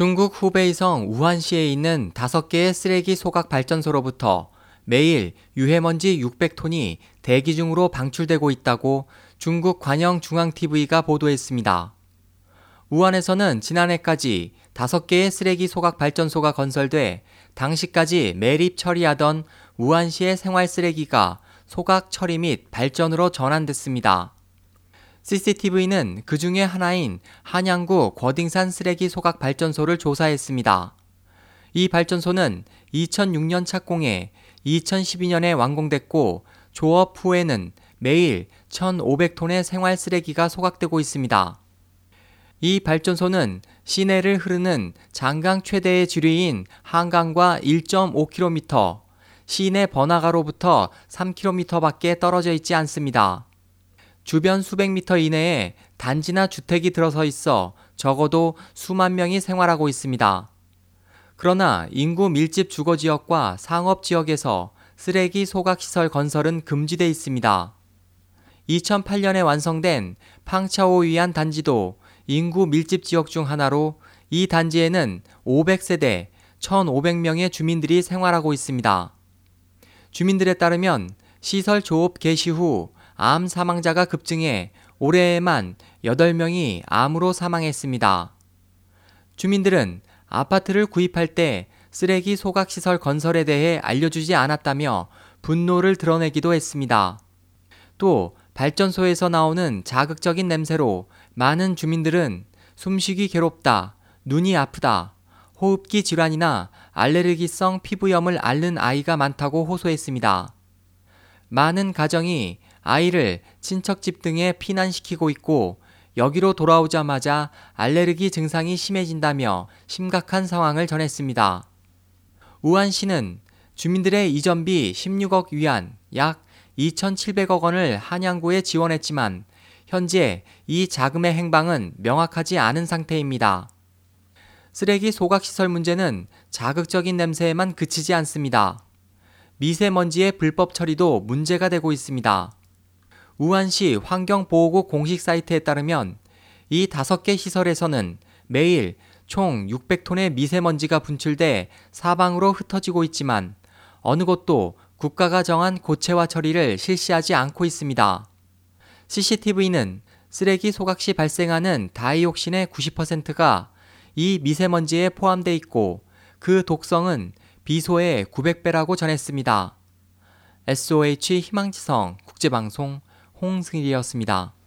중국 후베이성 우한시에 있는 5개의 쓰레기 소각 발전소로부터 매일 유해먼지 600톤이 대기 중으로 방출되고 있다고 중국 관영 중앙TV가 보도했습니다. 우한에서는 지난해까지 5개의 쓰레기 소각 발전소가 건설돼 당시까지 매립 처리하던 우한시의 생활 쓰레기가 소각 처리 및 발전으로 전환됐습니다. CCTV는 그 중에 하나인 한양구 거딩산 쓰레기 소각 발전소를 조사했습니다. 이 발전소는 2006년 착공해 2012년에 완공됐고 조업 후에는 매일 1,500톤의 생활 쓰레기가 소각되고 있습니다. 이 발전소는 시내를 흐르는 장강 최대의 지류인 한강과 1.5km, 시내 번화가로부터 3km 밖에 떨어져 있지 않습니다. 주변 수백 미터 이내에 단지나 주택이 들어서 있어 적어도 수만 명이 생활하고 있습니다. 그러나 인구 밀집 주거 지역과 상업 지역에서 쓰레기 소각 시설 건설은 금지돼 있습니다. 2008년에 완성된 팡차오 위안 단지도 인구 밀집 지역 중 하나로 이 단지에는 500세대 1,500명의 주민들이 생활하고 있습니다. 주민들에 따르면 시설 조업 개시 후 암 사망자가 급증해 올해에만 8명이 암으로 사망했습니다. 주민들은 아파트를 구입할 때 쓰레기 소각시설 건설에 대해 알려주지 않았다며 분노를 드러내기도 했습니다. 또 발전소에서 나오는 자극적인 냄새로 많은 주민들은 숨쉬기 괴롭다, 눈이 아프다, 호흡기 질환이나 알레르기성 피부염을 앓는 아이가 많다고 호소했습니다. 많은 가정이 아이를 친척집 등에 피난시키고 있고 여기로 돌아오자마자 알레르기 증상이 심해진다며 심각한 상황을 전했습니다. 우한 시는 주민들의 이전비 16억 위안 약 2,700억 원을 한양구에 지원했지만 현재 이 자금의 행방은 명확하지 않은 상태입니다. 쓰레기 소각시설 문제는 자극적인 냄새에만 그치지 않습니다. 미세먼지의 불법 처리도 문제가 되고 있습니다. 우한시 환경보호국 공식 사이트에 따르면 이 다섯 개 시설에서는 매일 총 600톤의 미세먼지가 분출돼 사방으로 흩어지고 있지만 어느 곳도 국가가 정한 고체화 처리를 실시하지 않고 있습니다. CCTV는 쓰레기 소각 시 발생하는 다이옥신의 90%가 이 미세먼지에 포함돼 있고 그 독성은 비소의 900배라고 전했습니다. SOH 희망지성 국제방송 홍승일이었습니다.